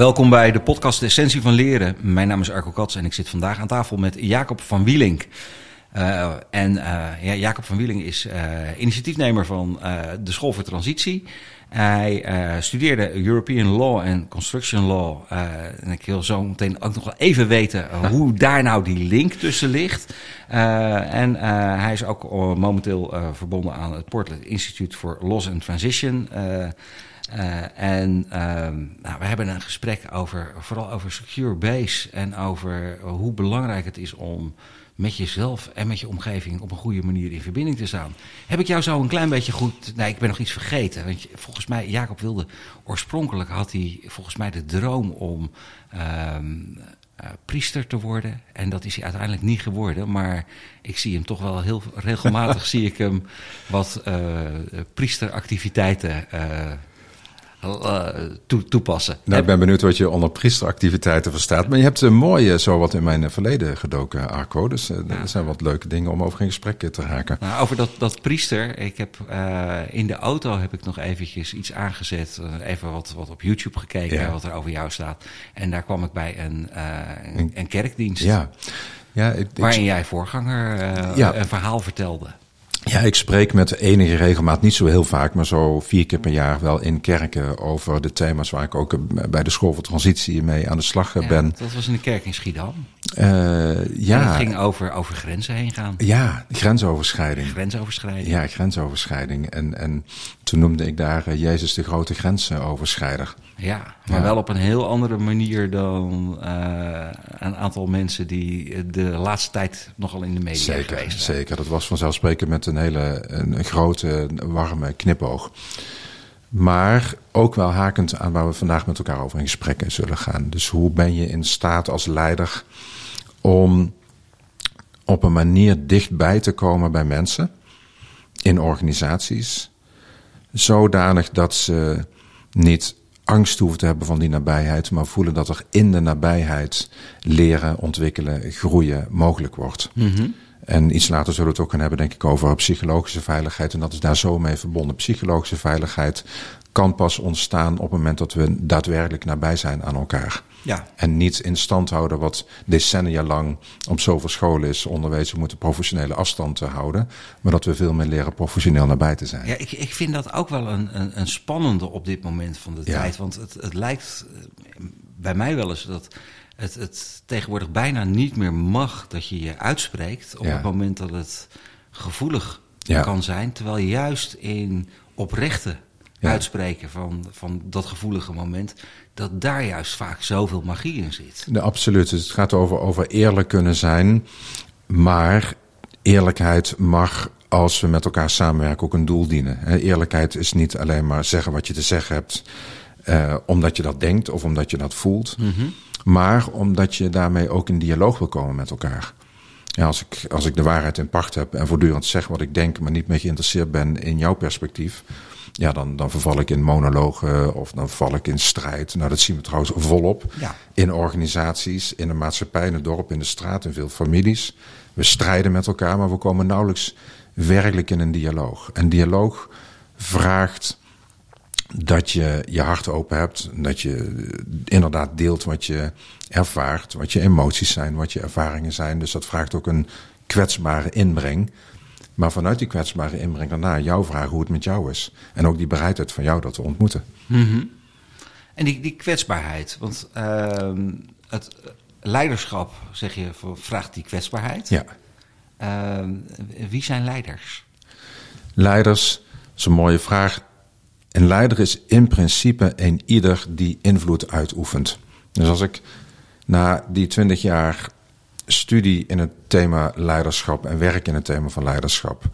welkom bij de podcast De Essentie van Leren. Mijn naam is Arco Kats en ik zit vandaag aan tafel met Jacob van Wielink. Uh, en uh, ja, Jacob van Wielink is uh, initiatiefnemer van de School voor Transitie. Hij studeerde European Law en Construction Law. en ik wil zo meteen ook nog wel even weten hoe daar nou die link tussen ligt. en hij is ook momenteel verbonden aan het Portland Institute for Loss and Transition. Uh, en uh, nou, we hebben een gesprek over, vooral over secure base en over hoe belangrijk het is om met jezelf en met je omgeving op een goede manier in verbinding te staan. Heb ik jou zo een klein beetje goed. Nee, ik ben nog iets vergeten. Want volgens mij, Jacob wilde oorspronkelijk had hij volgens mij de droom om. Uh, priester te worden. En dat is hij uiteindelijk niet geworden. Maar ik zie hem toch wel heel regelmatig zie ik hem wat uh, priesteractiviteiten uh, uh, toe, toepassen. Nou, ik ben benieuwd wat je onder priesteractiviteiten verstaat. Maar je hebt een mooie zo wat in mijn verleden gedoken, Arco. Dus uh, ja. er zijn wat leuke dingen om over in gesprek te raken. Nou, over dat, dat priester. Ik heb uh, in de auto heb ik nog eventjes iets aangezet. even wat, wat op YouTube gekeken, ja. wat er over jou staat. En daar kwam ik bij een, een, een kerkdienst. Ja. Ja, ik, waarin ik, jij voorganger ja. een verhaal vertelde. Ja, ik spreek met enige regelmaat, niet zo heel vaak, maar zo vier keer per jaar wel in kerken over de thema's waar ik ook bij de school voor transitie mee aan de slag ja, ben. Dat was in de kerk in Schiedam. Uh, ja. En het ging over, over grenzen heen gaan. Ja, grensoverschrijding. Grensoverschrijding. Ja, grensoverschrijding. En, en toen noemde ik daar uh, Jezus de grote grensoverschrijder. Ja, maar ja. wel op een heel andere manier dan uh, een aantal mensen die de laatste tijd nogal in de media zeker, geweest zijn. Zeker, dat was vanzelfsprekend met een hele een, een grote, warme knipoog. Maar ook wel hakend aan waar we vandaag met elkaar over in gesprek zullen gaan. Dus hoe ben je in staat als leider om op een manier dichtbij te komen bij mensen in organisaties, zodanig dat ze niet angst hoeven te hebben van die nabijheid, maar voelen dat er in de nabijheid leren, ontwikkelen, groeien mogelijk wordt. Mm -hmm. En iets later zullen we het ook gaan hebben, denk ik, over psychologische veiligheid. En dat is daar zo mee verbonden. Psychologische veiligheid kan pas ontstaan op het moment dat we daadwerkelijk nabij zijn aan elkaar. Ja. En niet in stand houden wat decennia lang op zoveel scholen is onderwezen moeten professionele afstand te houden. Maar dat we veel meer leren professioneel nabij te zijn. Ja, ik, ik vind dat ook wel een, een, een spannende op dit moment van de ja. tijd. Want het, het lijkt bij mij wel eens dat het, het tegenwoordig bijna niet meer mag dat je je uitspreekt op ja. het moment dat het gevoelig ja. kan zijn. Terwijl juist in oprechte ja. uitspreken van, van dat gevoelige moment, dat daar juist vaak zoveel magie in zit. Nee, absoluut. Het gaat over, over eerlijk kunnen zijn. Maar eerlijkheid mag, als we met elkaar samenwerken, ook een doel dienen. Eerlijkheid is niet alleen maar zeggen wat je te zeggen hebt, uh, omdat je dat denkt of omdat je dat voelt. Mm -hmm. Maar omdat je daarmee ook in dialoog wil komen met elkaar. Ja, als, ik, als ik de waarheid in pacht heb en voortdurend zeg wat ik denk, maar niet meer geïnteresseerd ben in jouw perspectief. Ja, dan, dan verval ik in monologen of dan val ik in strijd. Nou, dat zien we trouwens volop. Ja. In organisaties, in de maatschappij, in het dorp, in de straat, in veel families. We strijden met elkaar, maar we komen nauwelijks werkelijk in een dialoog. En dialoog vraagt dat je je hart open hebt. Dat je inderdaad deelt wat je ervaart, wat je emoties zijn, wat je ervaringen zijn. Dus dat vraagt ook een kwetsbare inbreng. Maar vanuit die kwetsbare inbreng daarna jouw vragen hoe het met jou is. En ook die bereidheid van jou dat te ontmoeten. Mm -hmm. En die, die kwetsbaarheid, want uh, het leiderschap, zeg je, vraagt die kwetsbaarheid. Ja. Uh, wie zijn leiders? Leiders, dat is een mooie vraag. Een leider is in principe een ieder die invloed uitoefent. Dus als ik na die twintig jaar studie in het thema leiderschap en werk in het thema van leiderschap.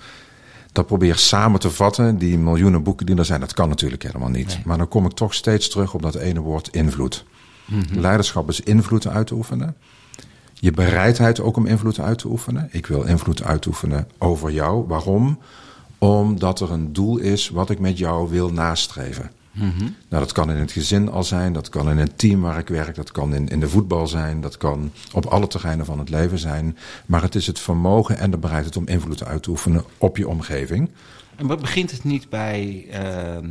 Dat probeer samen te vatten, die miljoenen boeken die er zijn. Dat kan natuurlijk helemaal niet. Nee. Maar dan kom ik toch steeds terug op dat ene woord invloed. Mm -hmm. Leiderschap is invloed uit te oefenen. Je bereidheid ook om invloed uit te oefenen. Ik wil invloed uitoefenen over jou. Waarom? Omdat er een doel is wat ik met jou wil nastreven. -hmm. Nou, dat kan in het gezin al zijn, dat kan in een team waar ik werk, dat kan in, in de voetbal zijn, dat kan op alle terreinen van het leven zijn. Maar het is het vermogen en de bereidheid om invloed uit te oefenen op je omgeving. En wat begint het niet bij ehm,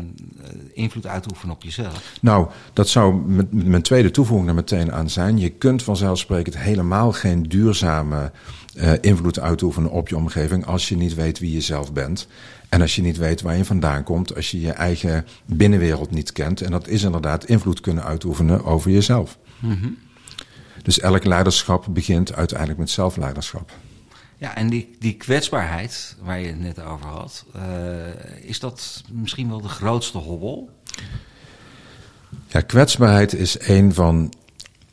invloed uitoefenen op jezelf? Nou, dat zou mijn tweede toevoeging er meteen aan zijn. Je kunt vanzelfsprekend helemaal geen duurzame uh, invloed uitoefenen op je omgeving als je niet weet wie je zelf bent. En als je niet weet waar je vandaan komt, als je je eigen binnenwereld niet kent. En dat is inderdaad invloed kunnen uitoefenen over jezelf. Mm Dus elk leiderschap begint uiteindelijk met zelfleiderschap. Ja, en die, die kwetsbaarheid waar je het net over had, uh, is dat misschien wel de grootste hobbel? Ja, kwetsbaarheid is een van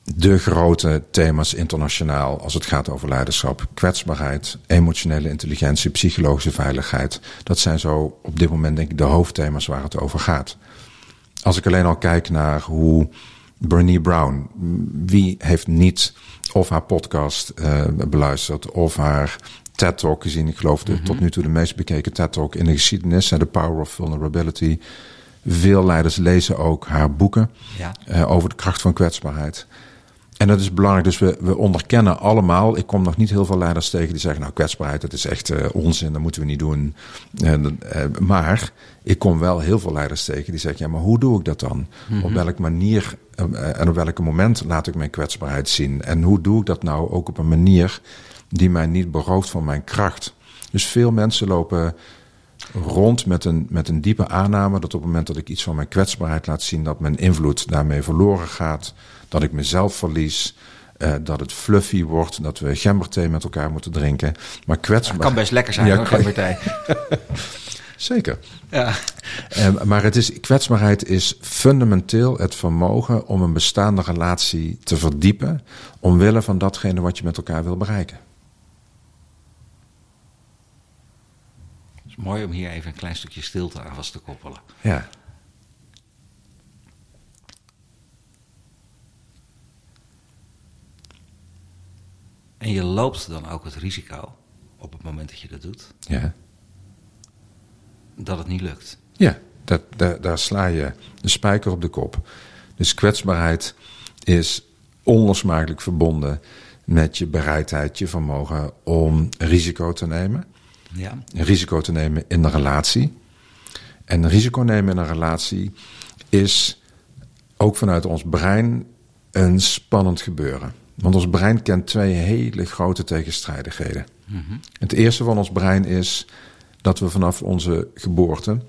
de grote thema's internationaal als het gaat over leiderschap. Kwetsbaarheid, emotionele intelligentie, psychologische veiligheid. Dat zijn zo op dit moment denk ik de hoofdthema's waar het over gaat. Als ik alleen al kijk naar hoe Bernie Brown, wie heeft niet of haar podcast uh, beluisterd of haar TED Talk gezien. Ik geloof de, mm -hmm. tot nu toe de meest bekeken TED Talk in de geschiedenis. The Power of Vulnerability. Veel leiders lezen ook haar boeken ja. uh, over de kracht van kwetsbaarheid. En dat is belangrijk. Dus we, we onderkennen allemaal. Ik kom nog niet heel veel leiders tegen die zeggen: Nou, kwetsbaarheid, dat is echt uh, onzin, dat moeten we niet doen. En, uh, maar ik kom wel heel veel leiders tegen die zeggen: Ja, maar hoe doe ik dat dan? Mm -hmm. Op welke manier uh, en op welke moment laat ik mijn kwetsbaarheid zien? En hoe doe ik dat nou ook op een manier die mij niet berooft van mijn kracht? Dus veel mensen lopen rond met een, met een diepe aanname dat op het moment dat ik iets van mijn kwetsbaarheid laat zien, dat mijn invloed daarmee verloren gaat dat ik mezelf verlies. Uh, dat het fluffy wordt, dat we gemberthee met elkaar moeten drinken. Maar kwetsbaar... kan best lekker zijn, ja, hoor, gemberthee. Zeker. Ja. Uh, maar het is, kwetsbaarheid is fundamenteel het vermogen om een bestaande relatie te verdiepen. omwille van datgene wat je met elkaar wil bereiken. Is mooi om hier even een klein stukje stilte aan vast te koppelen. Ja. En je loopt dan ook het risico, op het moment dat je dat doet, ja. dat het niet lukt. Ja, dat, daar, daar sla je de spijker op de kop. Dus kwetsbaarheid is onlosmakelijk verbonden met je bereidheid, je vermogen om risico te nemen. Ja. Een risico te nemen in een relatie. En een risico nemen in een relatie is ook vanuit ons brein een spannend gebeuren. Want ons brein kent twee hele grote tegenstrijdigheden. Mm -hmm. Het eerste van ons brein is dat we vanaf onze geboorte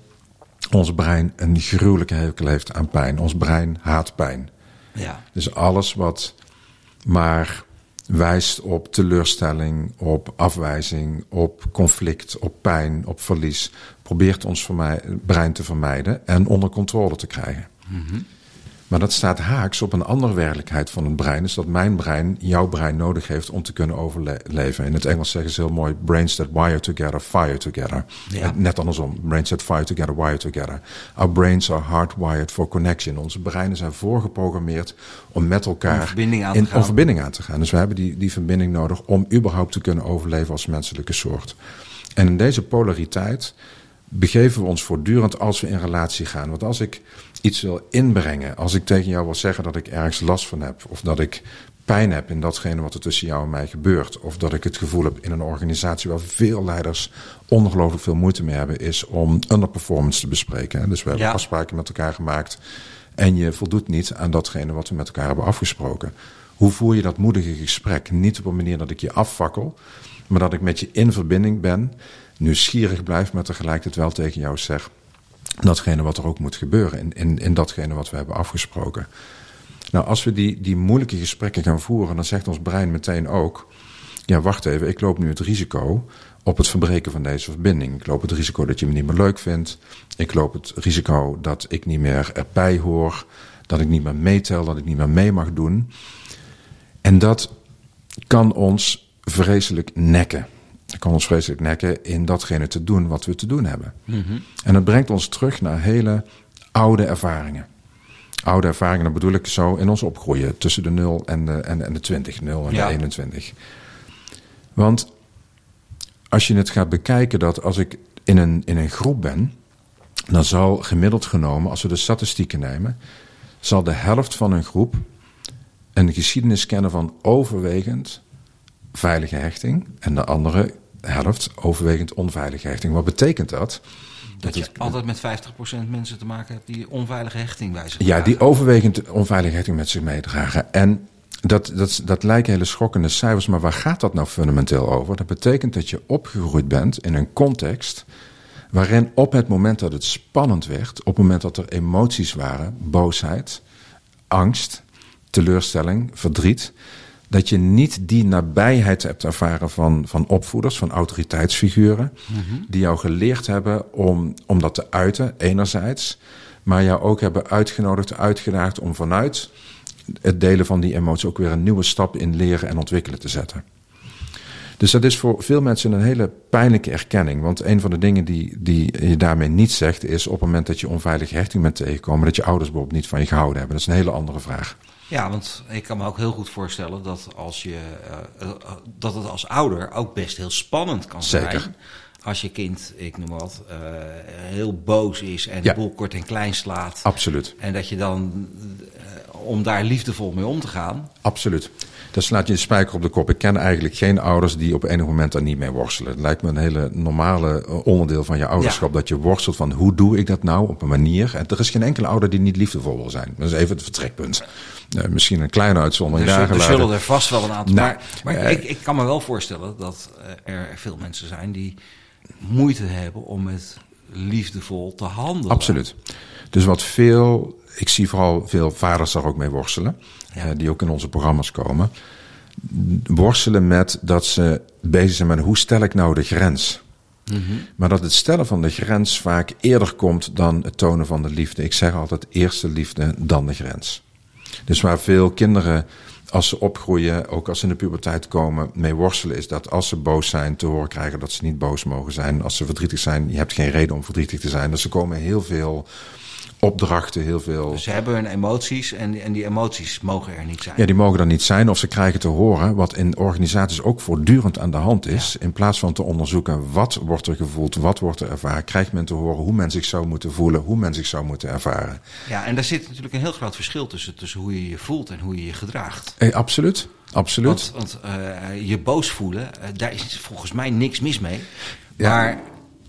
ons brein een gruwelijke hekel heeft aan pijn. Ons brein haat pijn. Ja. Dus alles wat maar wijst op teleurstelling, op afwijzing, op conflict, op pijn, op verlies, probeert ons brein te vermijden en onder controle te krijgen. -hmm. Maar dat staat haaks op een andere werkelijkheid van het brein. Dus dat mijn brein jouw brein nodig heeft om te kunnen overleven. In het Engels zeggen ze heel mooi: brains that wire together, fire together. Ja. Net andersom: brains that fire together, wire together. Our brains are hardwired for connection. Onze breinen zijn voorgeprogrammeerd om met elkaar om verbinding aan, in, te, gaan. Verbinding aan te gaan. Dus we hebben die, die verbinding nodig om überhaupt te kunnen overleven als menselijke soort. En in deze polariteit begeven we ons voortdurend als we in relatie gaan. Want als ik iets wil inbrengen, als ik tegen jou wil zeggen dat ik ergens last van heb, of dat ik pijn heb in datgene wat er tussen jou en mij gebeurt, of dat ik het gevoel heb in een organisatie waar veel leiders ongelooflijk veel moeite mee hebben, is om underperformance te bespreken. Dus we hebben ja. afspraken met elkaar gemaakt en je voldoet niet aan datgene wat we met elkaar hebben afgesproken. Hoe voer je dat moedige gesprek? Niet op een manier dat ik je afvakkel, maar dat ik met je in verbinding ben, nieuwsgierig blijf, maar tegelijkertijd wel tegen jou zeg datgene wat er ook moet gebeuren in, in, in datgene wat we hebben afgesproken. Nou, als we die, die moeilijke gesprekken gaan voeren, dan zegt ons brein meteen ook: ja, wacht even, ik loop nu het risico op het verbreken van deze verbinding. Ik loop het risico dat je me niet meer leuk vindt. Ik loop het risico dat ik niet meer erbij hoor, dat ik niet meer meetel, dat ik niet meer mee mag doen. En dat kan ons vreselijk nekken. Kan ons vreselijk nekken in datgene te doen wat we te doen hebben. Mm -hmm. En dat brengt ons terug naar hele oude ervaringen. Oude ervaringen, dat bedoel ik zo in ons opgroeien tussen de 0 en de, en, en de 20, 0 en ja. de 21. Want als je het gaat bekijken, dat als ik in een, in een groep ben, dan zal gemiddeld genomen, als we de statistieken nemen, zal de helft van een groep een geschiedenis kennen van overwegend veilige hechting en de andere helft overwegend onveilige hechting. Wat betekent dat? Dat, je altijd met 50% mensen te maken hebt die onveilige hechting bij zich Ja, die overwegend onveilige hechting met zich meedragen. En dat, dat, dat lijken hele schokkende cijfers, maar waar gaat dat nou fundamenteel over? Dat betekent dat je opgegroeid bent in een context waarin op het moment dat het spannend werd, op het moment dat er emoties waren, boosheid, angst, teleurstelling, verdriet, dat je niet die nabijheid hebt ervaren van, van opvoeders, van autoriteitsfiguren, die jou geleerd hebben om, om dat te uiten, enerzijds, maar jou ook hebben uitgenodigd, uitgedaagd om vanuit het delen van die emotie ook weer een nieuwe stap in leren en ontwikkelen te zetten. Dus dat is voor veel mensen een hele pijnlijke erkenning. Want een van de dingen die, die je daarmee niet zegt, is op het moment dat je onveilige hechting bent tegengekomen, dat je ouders bijvoorbeeld niet van je gehouden hebben. Dat is een hele andere vraag. Ja, want ik kan me ook heel goed voorstellen dat, als je, uh, dat het als ouder ook best heel spannend kan Zeker. zijn. Als je kind, ik noem wat, uh, heel boos is en Ja. de boel kort en klein slaat. Absoluut. En dat je dan, om daar liefdevol mee om te gaan. Absoluut. Dat slaat je de spijker op de kop. Ik ken eigenlijk geen ouders die op enig moment daar niet mee worstelen. Het lijkt me een hele normale eh, onderdeel van je ouderschap. Dat je worstelt van hoe doe ik dat nou op een manier. En er is geen enkele ouder die niet liefdevol wil zijn. Dat is even het vertrekpunt. Uh, misschien een kleine uitzondering. Er, daar zullen- er zullen er vast wel een aantal. Nou, maar maar eh, ik, ik kan me wel voorstellen dat eh, er veel mensen zijn die moeite hebben om met liefdevol te handelen. Absoluut. Dus wat veel, ik zie vooral veel vaders daar ook mee worstelen, Ja. eh, die ook in onze programma's komen. Worstelen met dat ze bezig zijn met hoe stel ik nou de grens. Maar dat het stellen van de grens vaak eerder komt dan het tonen van de liefde. Ik zeg altijd eerst de liefde, dan de grens. Dus waar veel kinderen, als ze opgroeien, ook als ze in de puberteit komen, mee worstelen, is dat als ze boos zijn, te horen krijgen dat ze niet boos mogen zijn. Als ze verdrietig zijn, je hebt geen reden om verdrietig te zijn. Dus er komen heel veel opdrachten, heel veel. Ze hebben hun emoties en, en die emoties mogen er niet zijn. Ja, die mogen er niet zijn. Of ze krijgen te horen wat in organisaties ook voortdurend aan de hand is. In plaats van te onderzoeken wat wordt er gevoeld, wat wordt er ervaren, krijgt men te horen hoe men zich zou moeten voelen, hoe men zich zou moeten ervaren. Ja, en daar zit natuurlijk een heel groot verschil tussen, tussen hoe je je voelt en hoe je je gedraagt. Eh, absoluut, absoluut. Want, want eh, je boos voelen, eh, daar is volgens mij niks mis mee. Ja. Maar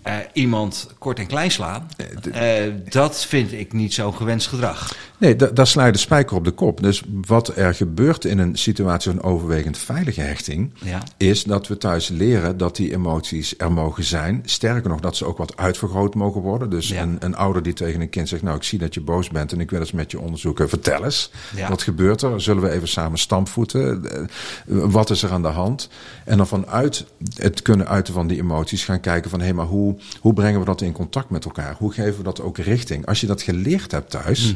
eh, iemand kort en klein slaan, eh, dat vind ik niet zo'n gewenst gedrag. Nee, da- daar sla je de spijker op de kop. Dus wat er gebeurt in een situatie van overwegend veilige hechting, Ja. is dat we thuis leren dat die emoties er mogen zijn. Sterker nog, dat ze ook wat uitvergroot mogen worden. Dus Ja. een, een ouder die tegen een kind zegt, nou ik zie dat je boos bent en ik wil eens met je onderzoeken. Vertel eens, Ja. wat gebeurt er? Zullen we even samen stampvoeten? Eh, Wat is er aan de hand? En dan vanuit het kunnen uiten van die emoties gaan kijken van, hé, maar hoe, hoe brengen we dat in contact met elkaar? Hoe geven we dat ook richting? Als je dat geleerd hebt thuis,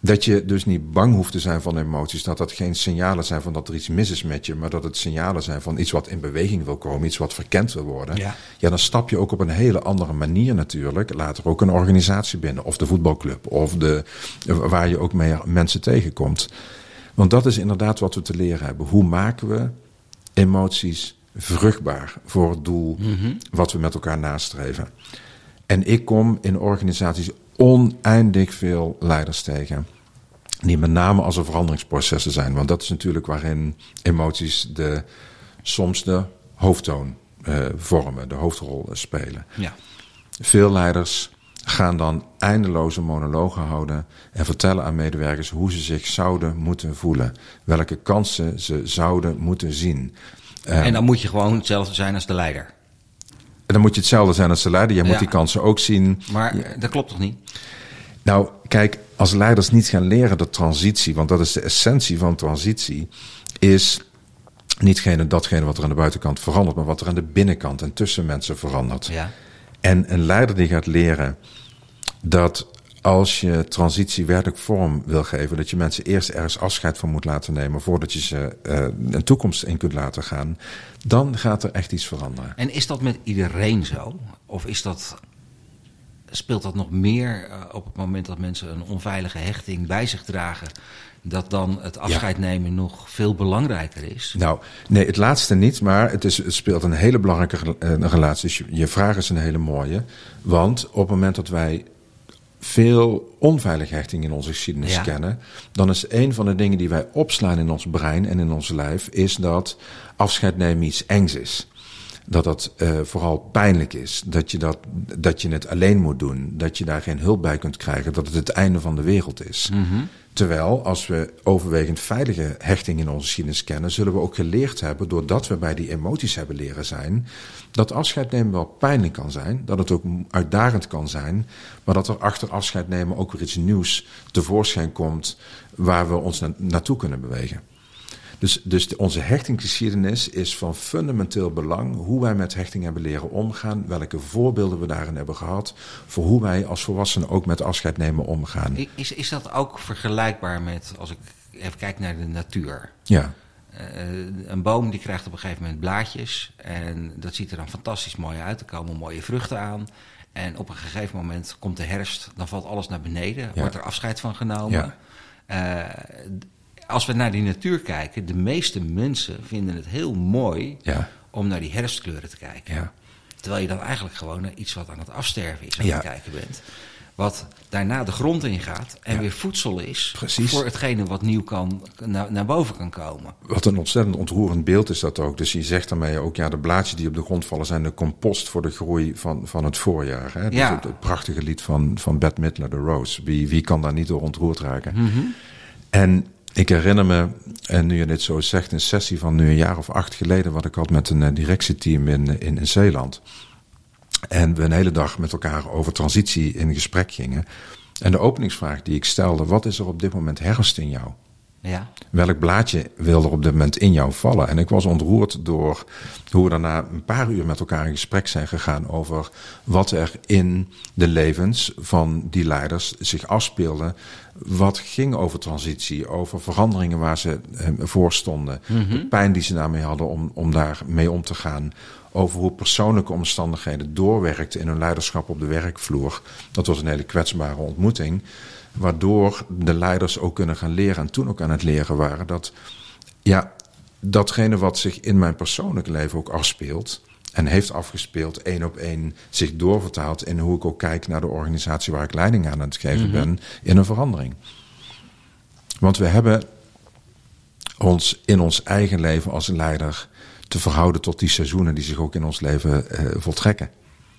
dat je dus niet bang hoeft te zijn van emoties. Dat dat geen signalen zijn van dat er iets mis is met je. Maar dat het signalen zijn van iets wat in beweging wil komen. Iets wat verkend wil worden. Ja. ja, dan stap je ook op een hele andere manier natuurlijk. Later ook een organisatie binnen. Of de voetbalclub. Of de, waar je ook meer mensen tegenkomt. Want dat is inderdaad wat we te leren hebben. Hoe maken we emoties vruchtbaar voor het doel wat we met elkaar nastreven? En ik kom in organisaties oneindig veel leiders tegen. Die met name als er veranderingsprocessen zijn. Want dat is natuurlijk waarin emoties de, soms de hoofdtoon eh, vormen, de hoofdrol eh, spelen. Ja. Veel leiders gaan dan eindeloze monologen houden en vertellen aan medewerkers hoe ze zich zouden moeten voelen. Welke kansen ze zouden moeten zien. En dan moet je gewoon hetzelfde zijn als de leider. En dan moet je hetzelfde zijn als de leider. Je moet die kansen ook zien. Maar dat klopt toch niet? Nou, kijk, als leiders niet gaan leren de transitie, want dat is de essentie van transitie, is nietgene datgene wat er aan de buitenkant verandert, maar wat er aan de binnenkant en tussen mensen verandert. Ja. En een leider die gaat leren dat als je transitie werkelijk vorm wil geven, dat je mensen eerst ergens afscheid van moet laten nemen voordat je ze uh, een toekomst in kunt laten gaan, dan gaat er echt iets veranderen. En is dat met iedereen zo? Of is dat, speelt dat nog meer uh, op het moment dat mensen een onveilige hechting bij zich dragen? Dat dan het afscheid ja. nemen nog veel belangrijker is? Nou, nee, het laatste niet, maar het, is, het speelt een hele belangrijke uh, relatie. Dus je, je vraag is een hele mooie. Want op het moment dat wij veel onveilige hechting in onze geschiedenis ja. kennen, dan is een van de dingen die wij opslaan in ons brein en in ons lijf, is dat afscheid nemen iets engs is. Dat dat uh, vooral pijnlijk is. Dat je, dat, dat je het alleen moet doen. Dat je daar geen hulp bij kunt krijgen. Dat het het einde van de wereld is. Mm Terwijl, als we overwegend veilige hechting in onze geschiedenis kennen, zullen we ook geleerd hebben, doordat we bij die emoties hebben leren zijn, dat afscheid nemen wel pijnlijk kan zijn, dat het ook uitdagend kan zijn, maar dat er achter afscheid nemen ook weer iets nieuws tevoorschijn komt waar we ons naartoe kunnen bewegen. Dus, dus onze hechtingsgeschiedenis is van fundamenteel belang. Hoe wij met hechting hebben leren omgaan. Welke voorbeelden we daarin hebben gehad. Voor hoe wij als volwassenen ook met afscheid nemen omgaan. Is, is dat ook vergelijkbaar met, als ik even kijk naar de natuur? Ja. Uh, een boom die krijgt op een gegeven moment blaadjes. En dat ziet er dan fantastisch mooi uit. Er komen mooie vruchten aan. En op een gegeven moment komt de herfst. Dan valt alles naar beneden. Wordt er afscheid van genomen. Ja. Uh, als we naar die natuur kijken, de meeste mensen vinden het heel mooi ja. om naar die herfstkleuren te kijken. Ja. Terwijl je dan eigenlijk gewoon naar iets wat aan het afsterven is aan het kijken bent. Wat daarna de grond ingaat en weer voedsel is Precies. voor hetgene wat nieuw kan, naar, naar boven kan komen. Wat een ontzettend ontroerend beeld is dat ook. Dus je zegt daarmee ook, ja, de blaadjes die op de grond vallen zijn de compost voor de groei van, van het voorjaar. Hè? Dus Ja. het, het prachtige lied van, van Bette Midler, The Rose. Wie, wie kan daar niet door ontroerd raken? Mhm. En ik herinner me, en nu je dit zo zegt, een sessie van nu een jaar of acht geleden, wat ik had met een eh, directieteam in, in, in Zeeland. En we een hele dag met elkaar over transitie in gesprek gingen. En de openingsvraag die ik stelde, wat is er op dit moment herfst in jou? Ja. Welk blaadje wil er op dit moment in jou vallen? En ik was ontroerd door hoe we daarna een paar uur met elkaar in gesprek zijn gegaan over wat er in de levens van die leiders zich afspeelde. Wat ging over transitie, over veranderingen waar ze eh, voor stonden, de pijn die ze daarmee hadden om, om daarmee om te gaan. Over hoe persoonlijke omstandigheden doorwerkten in hun leiderschap op de werkvloer. Dat was een hele kwetsbare ontmoeting waardoor de leiders ook kunnen gaan leren en toen ook aan het leren waren dat ja, datgene wat zich in mijn persoonlijke leven ook afspeelt en heeft afgespeeld, één op één zich doorvertaalt in hoe ik ook kijk naar de organisatie waar ik leiding aan het geven ben, in een verandering. Want we hebben ons in ons eigen leven als leider te verhouden tot die seizoenen die zich ook in ons leven uh, voltrekken.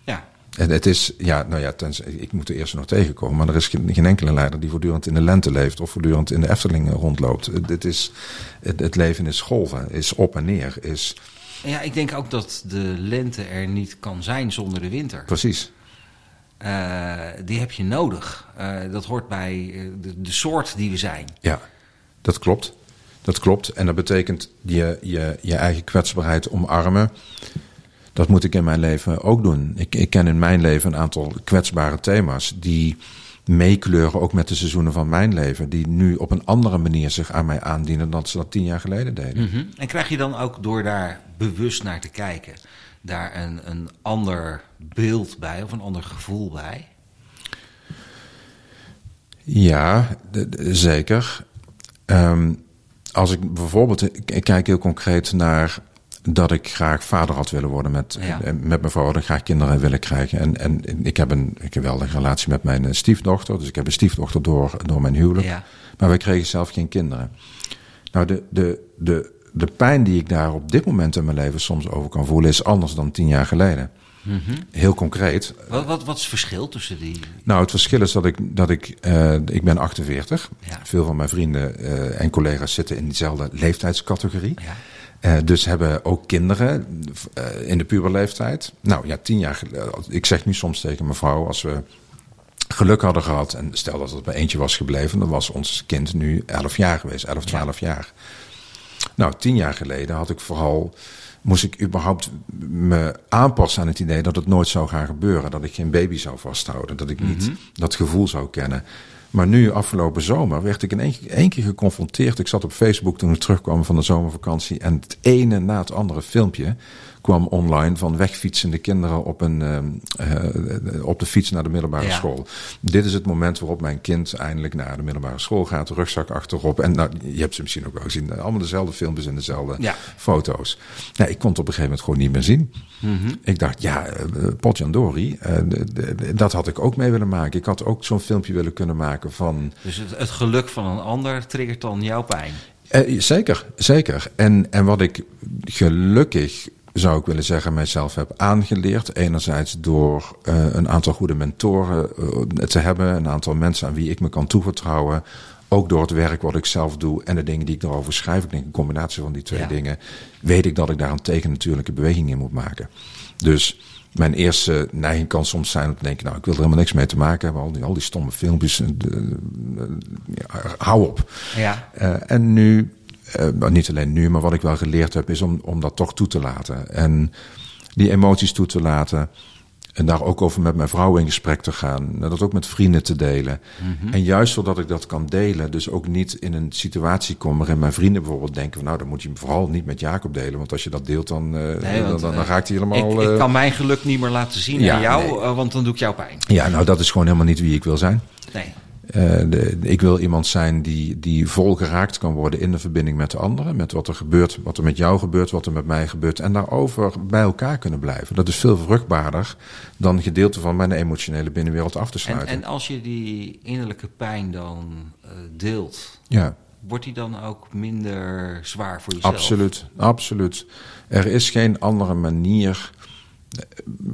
Ja. En het is, ja, nou ja, tenzij, ik moet er eerst nog tegenkomen. Maar er is geen, geen, enkele leider die voortdurend in de lente leeft of voortdurend in de Efteling rondloopt. Het, is, het, het leven is golven, is op en neer. Is... Ja, ik denk ook dat de lente er niet kan zijn zonder de winter. Precies. Uh, die heb je nodig. Uh, dat hoort bij de, de soort die we zijn. Ja, dat klopt. Dat klopt. En dat betekent je, je, je eigen kwetsbaarheid omarmen. Dat moet ik in mijn leven ook doen. Ik, ik ken in mijn leven een aantal kwetsbare thema's die meekleuren ook met de seizoenen van mijn leven. Die nu op een andere manier zich aan mij aandienen dan ze dat tien jaar geleden deden. Mm -hmm. En krijg je dan ook door daar bewust naar te kijken, daar een, een ander beeld bij of een ander gevoel bij? Ja, zeker. Um, als ik bijvoorbeeld, ik, ik kijk heel concreet naar dat ik graag vader had willen worden met, Ja. met mijn vrouw. Ik graag kinderen willen krijgen. En, en ik heb een, geweldige relatie met mijn stiefdochter. Dus ik heb een stiefdochter door, door mijn huwelijk. Ja. Maar wij kregen zelf geen kinderen. Nou, de, de, de, de pijn die ik daar op dit moment in mijn leven soms over kan voelen... is anders dan tien jaar geleden. Mhm. Heel concreet. Wat, wat, wat is het verschil tussen die... Nou, het verschil is dat ik, dat ik, uh, ik ben 48. Ja. Veel van mijn vrienden uh, en collega's zitten in diezelfde leeftijdscategorie. Ja. Uh, dus hebben ook kinderen uh, in de puberleeftijd. Nou ja, tien jaar geleden. Ik zeg nu soms tegen mijn vrouw, als we geluk hadden gehad... en stel dat het bij eentje was gebleven... dan was ons kind nu 11 jaar geweest, 11, 12 ja. jaar. Nou, tien jaar geleden had ik vooral... moest ik überhaupt me aanpassen aan het idee dat het nooit zou gaan gebeuren. Dat ik geen baby zou vasthouden. Dat ik niet mm -hmm. dat gevoel zou kennen. Maar nu, afgelopen zomer, werd ik in één, één keer geconfronteerd. Ik zat op Facebook toen ik terugkwam van de zomervakantie. En het ene na het andere filmpje kwam online van wegfietsende kinderen op, een, uh, uh, op de fiets naar de middelbare Ja. school. Dit is het moment waarop mijn kind eindelijk naar de middelbare school gaat. Rugzak achterop. En nou, je hebt ze misschien ook wel gezien. Allemaal dezelfde filmpjes en dezelfde Ja. foto's. Nou, ik kon het op een gegeven moment gewoon niet meer zien. Mhm. Ik dacht, ja, uh, Potjandori, uh, de- de- de- dat had ik ook mee willen maken. Ik had ook zo'n filmpje willen kunnen maken van... Dus het, het geluk van een ander triggert dan jouw pijn. Eh, zeker, zeker. En, en wat ik gelukkig zou ik willen zeggen, mijzelf heb aangeleerd. Enerzijds door uh, een aantal goede mentoren uh, te hebben, een aantal mensen aan wie ik me kan toevertrouwen. Ook door het werk wat ik zelf doe en de dingen die ik erover schrijf. Ik denk een combinatie van die twee ja. dingen. Weet ik dat ik daar een tegennatuurlijke beweging in moet maken. Dus mijn eerste neiging kan soms zijn om te denken: Nou, ik wil er helemaal niks mee te maken hebben. Al die, al die stomme filmpjes. Uh, hou op. Ja. en nu uh, niet alleen nu, maar wat ik wel geleerd heb, is om, om dat toch toe te laten. En die emoties toe te laten. En daar ook over met mijn vrouw in gesprek te gaan. Dat ook met vrienden te delen. Mm -hmm. En juist zodat ik dat kan delen, dus ook niet in een situatie kom waarin mijn vrienden bijvoorbeeld denken: van, Nou, dan moet je hem vooral niet met Jacob delen. Want als je dat deelt, dan, uh, nee, want, dan, dan, raakt hij helemaal. Ik, ik, kan mijn geluk niet meer laten zien ja, aan jou, nee. want dan doe ik jou pijn. Ja, nou, dat is gewoon helemaal niet wie ik wil zijn. Nee. De, ik wil iemand zijn die, die vol geraakt kan worden in de verbinding met de anderen. Met wat er gebeurt, wat er met jou gebeurt, wat er met mij gebeurt. En daarover bij elkaar kunnen blijven. Dat is veel vruchtbaarder dan gedeelte van mijn emotionele binnenwereld af te sluiten. En, en als je die innerlijke pijn dan uh, deelt, ja. wordt die dan ook minder zwaar voor jezelf? Absoluut, absoluut. Er is geen andere manier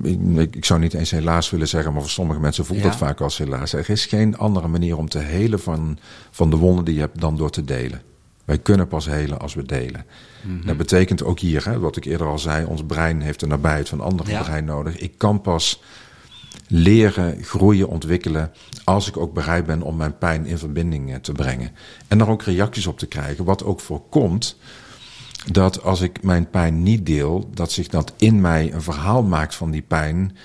ik, ik, zou niet eens helaas willen zeggen, maar voor sommige mensen voelt Ja. dat vaak als helaas. Er is geen andere manier om te helen van, van de wonden die je hebt dan door te delen. Wij kunnen pas helen als we delen. Mhm. Dat betekent ook hier, hè, wat ik eerder al zei, ons brein heeft de nabijheid van andere Ja. brein nodig. Ik kan pas leren, groeien, ontwikkelen als ik ook bereid ben om mijn pijn in verbinding eh, te brengen. En daar ook reacties op te krijgen, wat ook voorkomt dat als ik mijn pijn niet deel, dat zich dat in mij een verhaal maakt van die pijn.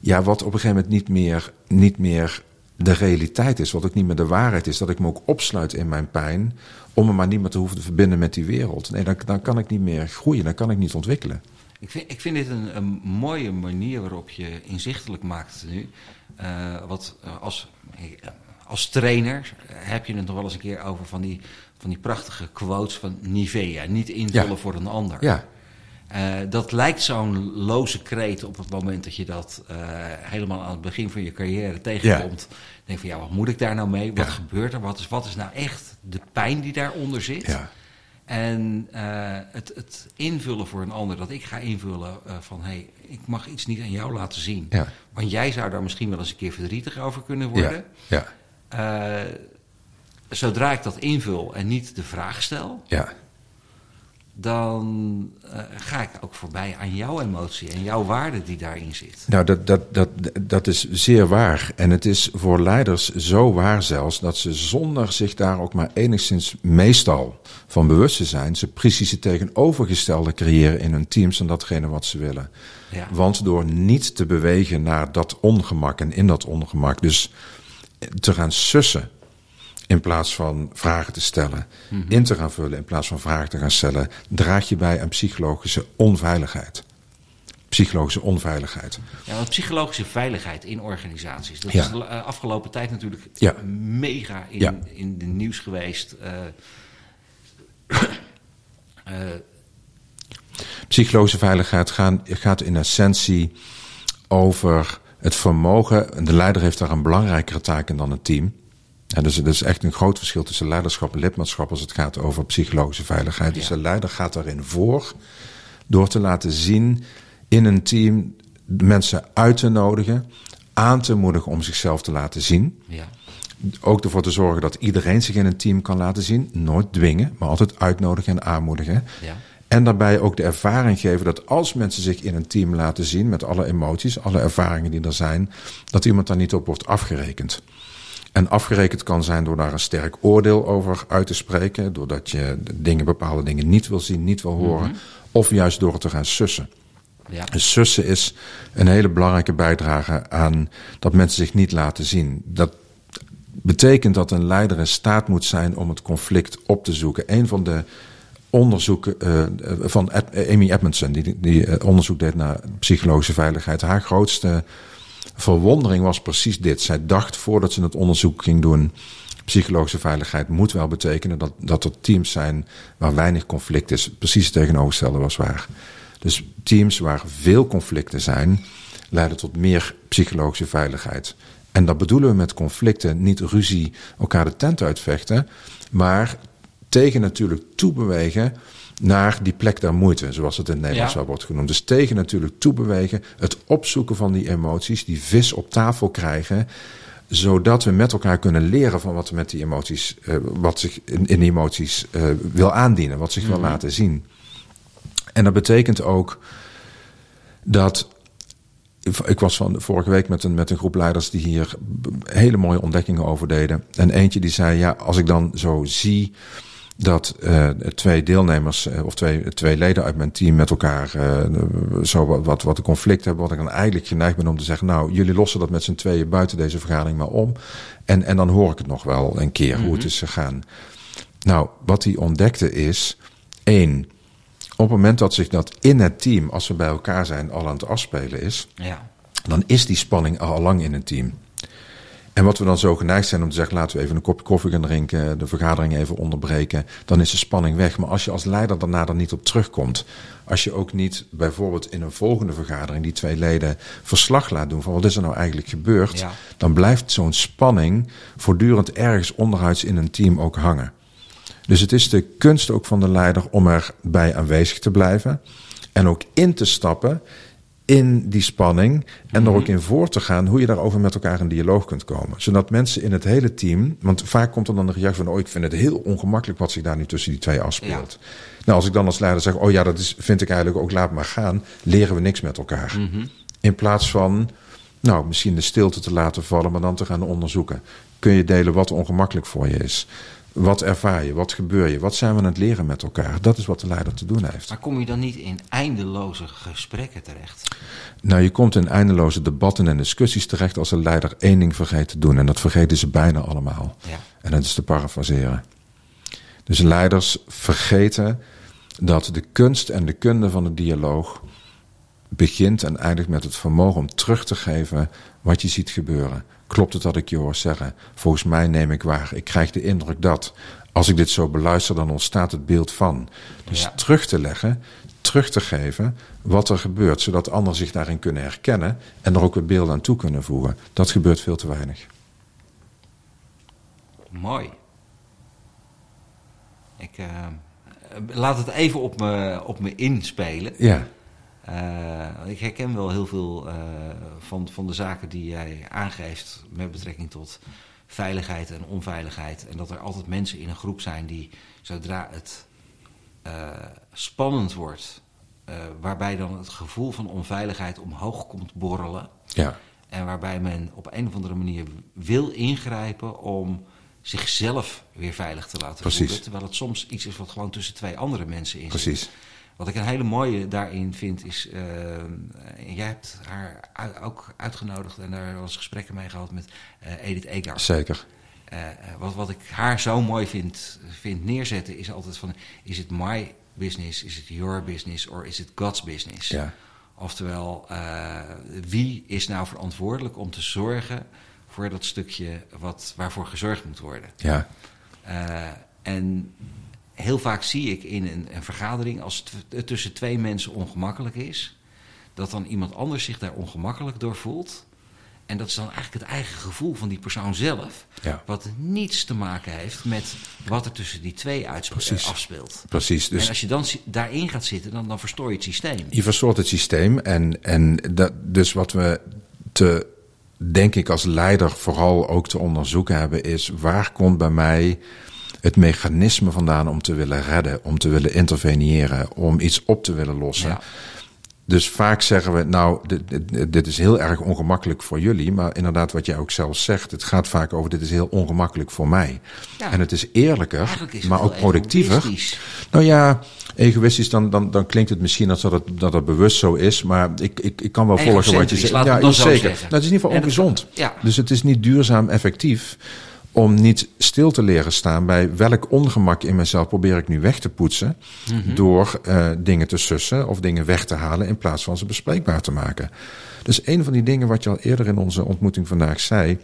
Ja, wat op een gegeven moment niet meer, niet meer de realiteit is, wat ook niet meer de waarheid is. Dat ik me ook opsluit in mijn pijn, om me maar niet meer te hoeven te verbinden met die wereld. Nee, dan, dan kan ik niet meer groeien, dan kan ik niet ontwikkelen. Ik vind, ik vind dit een, een mooie manier waarop je inzichtelijk maakt nu. Uh, wat uh, als, als trainer heb je het nog wel eens een keer over van die, van die prachtige quotes van Nivea. Niet invullen ja. voor een ander. Ja. Uh, dat lijkt zo'n loze kreet op het moment dat je dat uh, helemaal aan het begin van je carrière tegenkomt. Ja. Denk van ja, wat moet ik daar nou mee? Wat ja. gebeurt er? Wat is, wat is nou echt de pijn die daaronder zit? Ja. En uh, het, het, invullen voor een ander, dat ik ga invullen van hé, hey, ik mag iets niet aan jou laten zien. Want jij zou daar misschien wel eens een keer verdrietig over kunnen worden. Ja. Zodra ik dat invul en niet de vraag stel, ja dan uh, ga ik ook voorbij aan jouw emotie en jouw waarde die daarin zit. Nou, dat, dat, dat, dat is zeer waar. En het is voor leiders zo waar zelfs dat ze zonder zich daar ook maar enigszins meestal van bewust te zijn, ze precies het tegenovergestelde creëren in hun teams dan datgene wat ze willen. Ja. Want door niet te bewegen naar dat ongemak en in dat ongemak, dus te gaan sussen in plaats van vragen te stellen, mm -hmm. in te gaan vullen in plaats van vragen te gaan stellen, draag je bij aan psychologische onveiligheid. Psychologische onveiligheid. Ja, want psychologische veiligheid in organisaties. Dat Ja. is de uh, afgelopen tijd natuurlijk Ja. mega in, Ja. in de nieuws geweest. Uh, uh, Psychologische veiligheid gaan, gaat in essentie over het vermogen. en De leider heeft daar een belangrijkere taak in dan het team. Ja, dus er is echt een groot verschil tussen leiderschap en lidmaatschap als het gaat over psychologische veiligheid. Dus de leider gaat daarin voor door te laten zien in een team mensen uit te nodigen, aan te moedigen om zichzelf te laten zien. ja. Ook ervoor te zorgen dat iedereen zich in een team kan laten zien. Nooit dwingen, maar altijd uitnodigen en aanmoedigen. Ja. En daarbij ook de ervaring geven dat als mensen zich in een team laten zien met alle emoties, alle ervaringen die er zijn, dat iemand daar niet op wordt afgerekend. En afgerekend kan zijn door daar een sterk oordeel over uit te spreken, doordat je dingen, bepaalde dingen niet wil zien, niet wil horen, of juist door te gaan sussen. Ja. En sussen is een hele belangrijke bijdrage aan dat mensen zich niet laten zien. Dat betekent dat een leider in staat moet zijn om het conflict op te zoeken. Een van de onderzoeken uh, van Ed, Amy Edmondson, die, die uh, onderzoek deed naar psychologische veiligheid. Haar grootste verwondering was precies dit. Zij dacht voordat ze het onderzoek ging doen. Psychologische veiligheid moet wel betekenen dat, dat er teams zijn waar weinig conflict is. Precies het tegenovergestelde was waar. Dus teams waar veel conflicten zijn, leiden tot meer psychologische veiligheid. En dat bedoelen we met conflicten niet ruzie, elkaar de tent uitvechten, maar tegen natuurlijk toebewegen naar die plek der moeite, zoals het in het Nederlands Ja. wel wordt genoemd. Dus tegen natuurlijk toebewegen, het opzoeken van die emoties, die vis op tafel krijgen, zodat we met elkaar kunnen leren van wat met die emoties, eh, wat zich in, in die emoties eh, wil aandienen, wat zich wil laten zien. En dat betekent ook dat. Ik was van vorige week met een, met een groep leiders die hier hele mooie ontdekkingen over deden. En eentje die zei: Ja, als ik dan zo zie dat eh, twee deelnemers eh, of twee, twee leden uit mijn team met elkaar eh, zo wat, wat, wat een conflict hebben, wat ik dan eigenlijk geneigd ben om te zeggen: Nou, jullie lossen dat met z'n tweeën buiten deze vergadering maar om. En, en dan hoor ik het nog wel een keer hoe het is gegaan. Nou, wat hij ontdekte is: één, op het moment dat zich dat in het team, als we bij elkaar zijn, al aan het afspelen is, Ja. dan is die spanning al lang in een team. En wat we dan zo geneigd zijn om te zeggen, laten we even een kopje koffie gaan drinken, de vergadering even onderbreken, dan is de spanning weg. Maar als je als leider daarna er niet op terugkomt, als je ook niet bijvoorbeeld in een volgende vergadering die twee leden verslag laat doen van wat is er nou eigenlijk gebeurd, Ja. dan blijft zo'n spanning voortdurend ergens onderhuids in een team ook hangen. Dus het is de kunst ook van de leider om erbij aanwezig te blijven. En ook in te stappen in die spanning. En er ook in voor te gaan hoe je daarover met elkaar in dialoog kunt komen. Zodat mensen in het hele team. Want vaak komt er dan een reactie van: Oh, ik vind het heel ongemakkelijk wat zich daar nu tussen die twee afspeelt. Nou, als ik dan als leider zeg: Oh ja, dat is, vind ik eigenlijk ook, laat maar gaan. Leren we niks met elkaar. In plaats van. Nou, misschien de stilte te laten vallen, maar dan te gaan onderzoeken. Kun je delen wat ongemakkelijk voor je is? Wat ervaar je? Wat gebeur je? Wat zijn we aan het leren met elkaar? Dat is wat de leider te doen heeft. Maar kom je dan niet in eindeloze gesprekken terecht? Nou, je komt in eindeloze debatten en discussies terecht als een leider één ding vergeet te doen. En dat vergeten ze bijna allemaal. Ja. En dat is te parafraseren. Dus leiders vergeten dat de kunst en de kunde van de dialoog begint en eindigt met het vermogen om terug te geven wat je ziet gebeuren. Klopt het dat ik je hoor zeggen? Volgens mij neem ik waar. Ik krijg de indruk dat. Als ik dit zo beluister, dan ontstaat het beeld van. Dus Ja. terug te leggen, terug te geven wat er gebeurt, zodat anderen zich daarin kunnen herkennen en er ook weer beelden aan toe kunnen voegen. Dat gebeurt veel te weinig. Mooi. Ik eh, laat het even op me, op me inspelen. Ja, Eh, ik herken wel heel veel eh, van, van de zaken die jij aangeeft met betrekking tot veiligheid en onveiligheid. En dat er altijd mensen in een groep zijn die, zodra het eh, spannend wordt, waarbij dan het gevoel van onveiligheid omhoog komt borrelen. ja, En waarbij men op een of andere manier wil ingrijpen om zichzelf weer veilig te laten Precies. voelen. Terwijl het soms iets is wat gewoon tussen twee andere mensen in zit. precies. Wat ik een hele mooie daarin vind is... eh, jij hebt haar ook uitgenodigd en daar was gesprekken mee gehad met eh, Edith Egar. Zeker. Eh, wat, wat ik haar zo mooi vind, vind neerzetten is altijd van... is het my business, is het your business or is it God's business? Ja. Oftewel, wie is nou verantwoordelijk om te zorgen voor dat stukje wat, waarvoor gezorgd moet worden? Ja, en heel vaak zie ik in een, een vergadering, als het tussen twee mensen ongemakkelijk is, dat dan iemand anders zich daar ongemakkelijk door voelt. En dat is dan eigenlijk het eigen gevoel van die persoon zelf, Ja. wat niets te maken heeft met wat er tussen die twee uitspe- Precies. eh, afspeelt. precies. Dus en als je dan daarin gaat zitten, dan, dan verstoor je het systeem. Je verstoort het systeem. En, en dat, dus wat we te, denk ik, als leider vooral ook te onderzoeken hebben, is waar komt bij mij het mechanisme vandaan om te willen redden, om te willen interveneren, om iets op te willen lossen. Ja. Dus vaak zeggen we, nou, dit, dit, dit is heel erg ongemakkelijk voor jullie. Maar inderdaad, wat jij ook zelf zegt, het gaat vaak over, dit is heel ongemakkelijk voor mij. Ja. En het is eerlijker, Eigenlijk is het maar ook productiever. Nou ja, egoïstisch, dan, dan, dan klinkt het misschien als dat het, dat het bewust zo is. Maar ik, ik, ik kan wel volgen wat je zegt. Ja, zeker. zeggen. Nou, het is in ieder geval dat ongezond. ja. Dus het is niet duurzaam effectief om niet stil te leren staan bij welk ongemak in mezelf probeer ik nu weg te poetsen. Mhm. Door eh, dingen te sussen of dingen weg te halen in plaats van ze bespreekbaar te maken. Dus een van die dingen wat je al eerder in onze ontmoeting vandaag zei,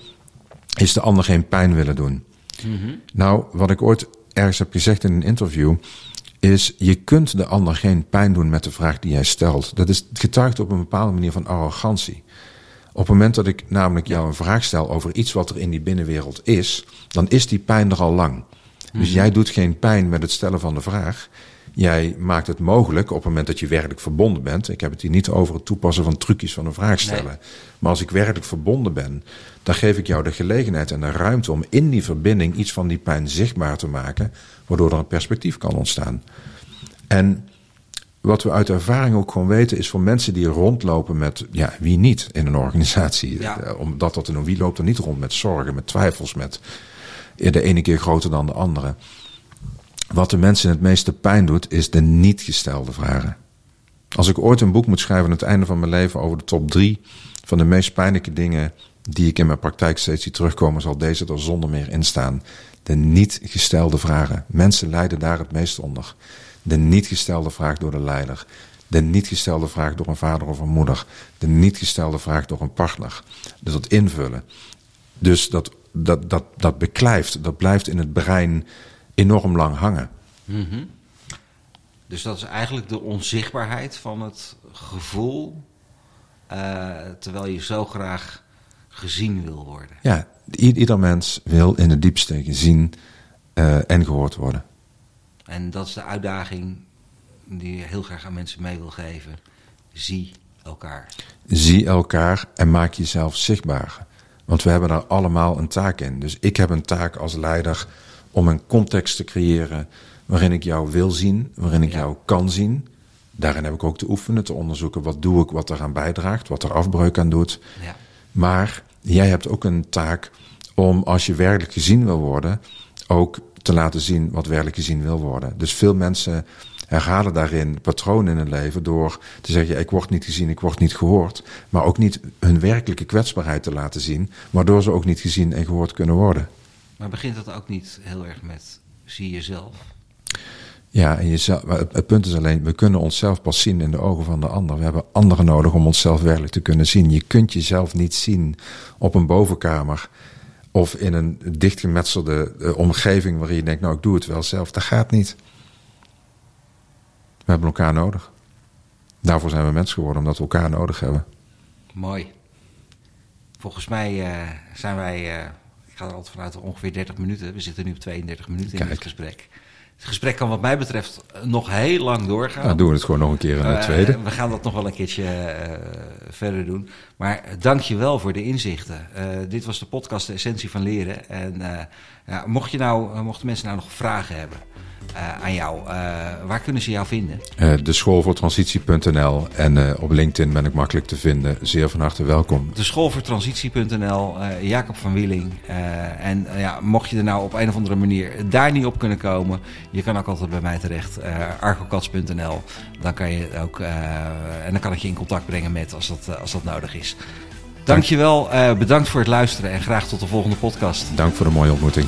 is de ander geen pijn willen doen. Nou, wat ik ooit ergens heb gezegd in een interview, is je kunt de ander geen pijn doen met de vraag die jij stelt. Dat is getuigt op een bepaalde manier van arrogantie. Op het moment dat ik namelijk jou een vraag stel over iets wat er in die binnenwereld is, dan is die pijn er al lang. Dus jij doet geen pijn met het stellen van de vraag. Jij maakt het mogelijk op het moment dat je werkelijk verbonden bent. Ik heb het hier niet over het toepassen van trucjes van een vraag stellen. Nee. Maar als ik werkelijk verbonden ben, dan geef ik jou de gelegenheid en de ruimte om in die verbinding iets van die pijn zichtbaar te maken, waardoor er een perspectief kan ontstaan. En wat we uit ervaring ook gewoon weten, is voor mensen die rondlopen met, ja, wie niet in een organisatie, Ja. eh, om dat te doen, wie loopt er niet rond met zorgen, met twijfels, met de ene keer groter dan de andere. Wat de mensen het meeste pijn doet, is de niet gestelde vragen. Als ik ooit een boek moet schrijven aan het einde van mijn leven over de top drie van de meest pijnlijke dingen die ik in mijn praktijk steeds zie terugkomen, zal deze er zonder meer in staan. De niet gestelde vragen. Mensen lijden daar het meest onder. De niet gestelde vraag door de leider. De niet gestelde vraag door een vader of een moeder. De niet gestelde vraag door een partner. Dus dat invullen. Dus dat, dat, dat, dat beklijft, dat blijft in het brein enorm lang hangen. Mhm. Dus dat is eigenlijk de onzichtbaarheid van het gevoel, eh, terwijl je zo graag gezien wil worden. Ja, ieder mens wil in het diepste gezien eh, en gehoord worden. En dat is de uitdaging die je heel graag aan mensen mee wil geven. Zie elkaar. Zie elkaar en maak jezelf zichtbaar. Want we hebben daar allemaal een taak in. Dus ik heb een taak als leider om een context te creëren waarin ik jou wil zien, waarin ik Ja. jou kan zien. Daarin heb ik ook te oefenen, te onderzoeken wat doe ik, wat eraan bijdraagt, wat er afbreuk aan doet. Ja. Maar jij hebt ook een taak om, als je werkelijk gezien wil worden, ook te laten zien wat werkelijk gezien wil worden. Dus veel mensen herhalen daarin patronen in hun leven door te zeggen: ja, ik word niet gezien, ik word niet gehoord. Maar ook niet hun werkelijke kwetsbaarheid te laten zien, waardoor ze ook niet gezien en gehoord kunnen worden. Maar begint dat ook niet heel erg met zie jezelf? Ja, en jezelf, het punt is alleen, we kunnen onszelf pas zien in de ogen van de ander. We hebben anderen nodig om onszelf werkelijk te kunnen zien. Je kunt jezelf niet zien op een bovenkamer of in een dichtgemetselde eh, omgeving waarin je denkt, nou ik doe het wel zelf. Dat gaat niet. We hebben elkaar nodig. Daarvoor zijn we mens geworden, omdat we elkaar nodig hebben. Mooi. Volgens mij eh, zijn wij, eh, ik ga er altijd vanuit ongeveer 30 minuten. We zitten nu op 32 minuten in het gesprek. Het gesprek kan wat mij betreft eh, nog heel lang doorgaan. Nou, doen we het gewoon nog een keer in de Eh, tweede. we gaan dat nog wel een keertje eh, verder doen. Maar dank je wel voor de inzichten. Eh, dit was de podcast De Essentie van Leren. En eh, ja, mocht je nou, eh, mochten mensen nou nog vragen hebben eh, aan jou, eh, waar kunnen ze jou vinden? Eh, de schoolvoortransitie.nl en eh, op LinkedIn ben ik makkelijk te vinden. Zeer van harte welkom. De schoolvoortransitie.nl, eh Jacob van Wieling. Eh, en eh, ja, mocht je er nou op een of andere manier daar niet op kunnen komen, je kan ook altijd bij mij terecht, eh argokats.nl. Dan kan je ook, eh, en dan kan ik je in contact brengen met als dat, eh, als dat nodig is. Dankjewel, eh bedankt voor het luisteren en graag tot de volgende podcast. Dank voor de mooie ontmoeting.